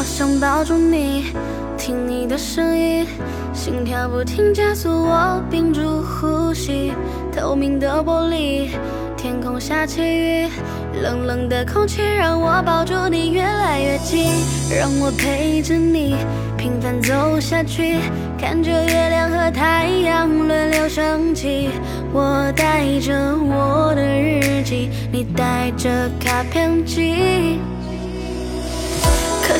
好想抱住你，听你的声音，心跳不停加速，我屏住呼吸。透明的玻璃，天空下起雨，冷冷的空气让我抱住你越来越近，让我陪着你平凡走下去，看着月亮和太阳轮流升起。我带着我的日记，你带着卡片机。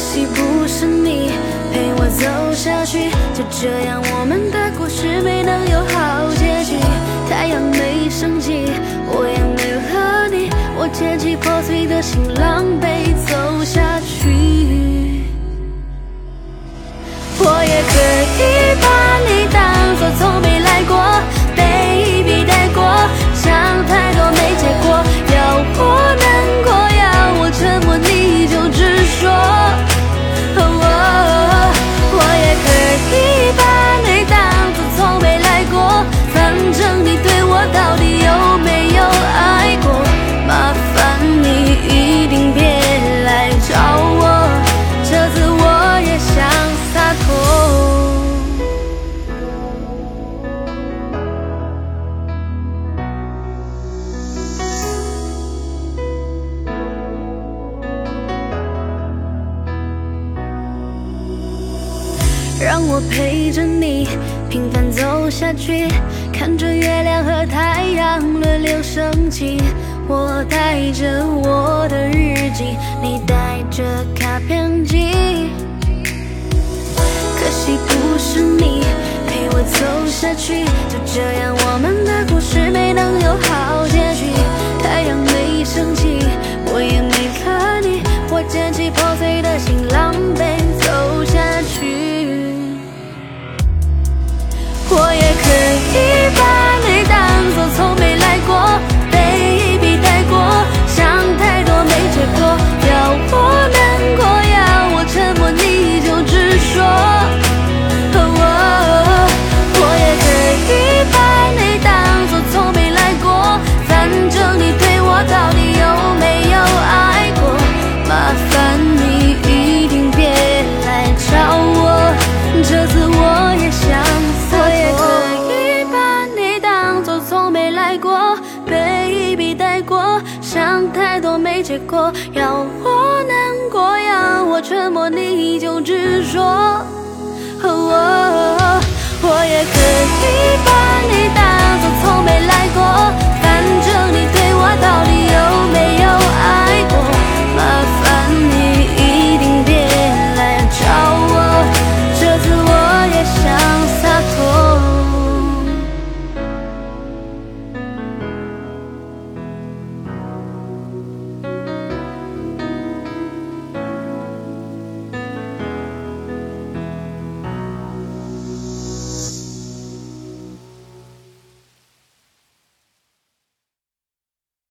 可惜不是你陪我走下去，就这样我们的故事没能有好结局。太阳没升起，我也没和你，我捡起破碎的心，狼狈走下去。我陪着你平凡走下去，看着月亮和太阳轮流升起。我带着我的日记，你带着卡片机。可惜不是你陪我走下去，就这样我们的故事没能有好结果，要我难过，要我沉默，你就直说。哦，我也可以。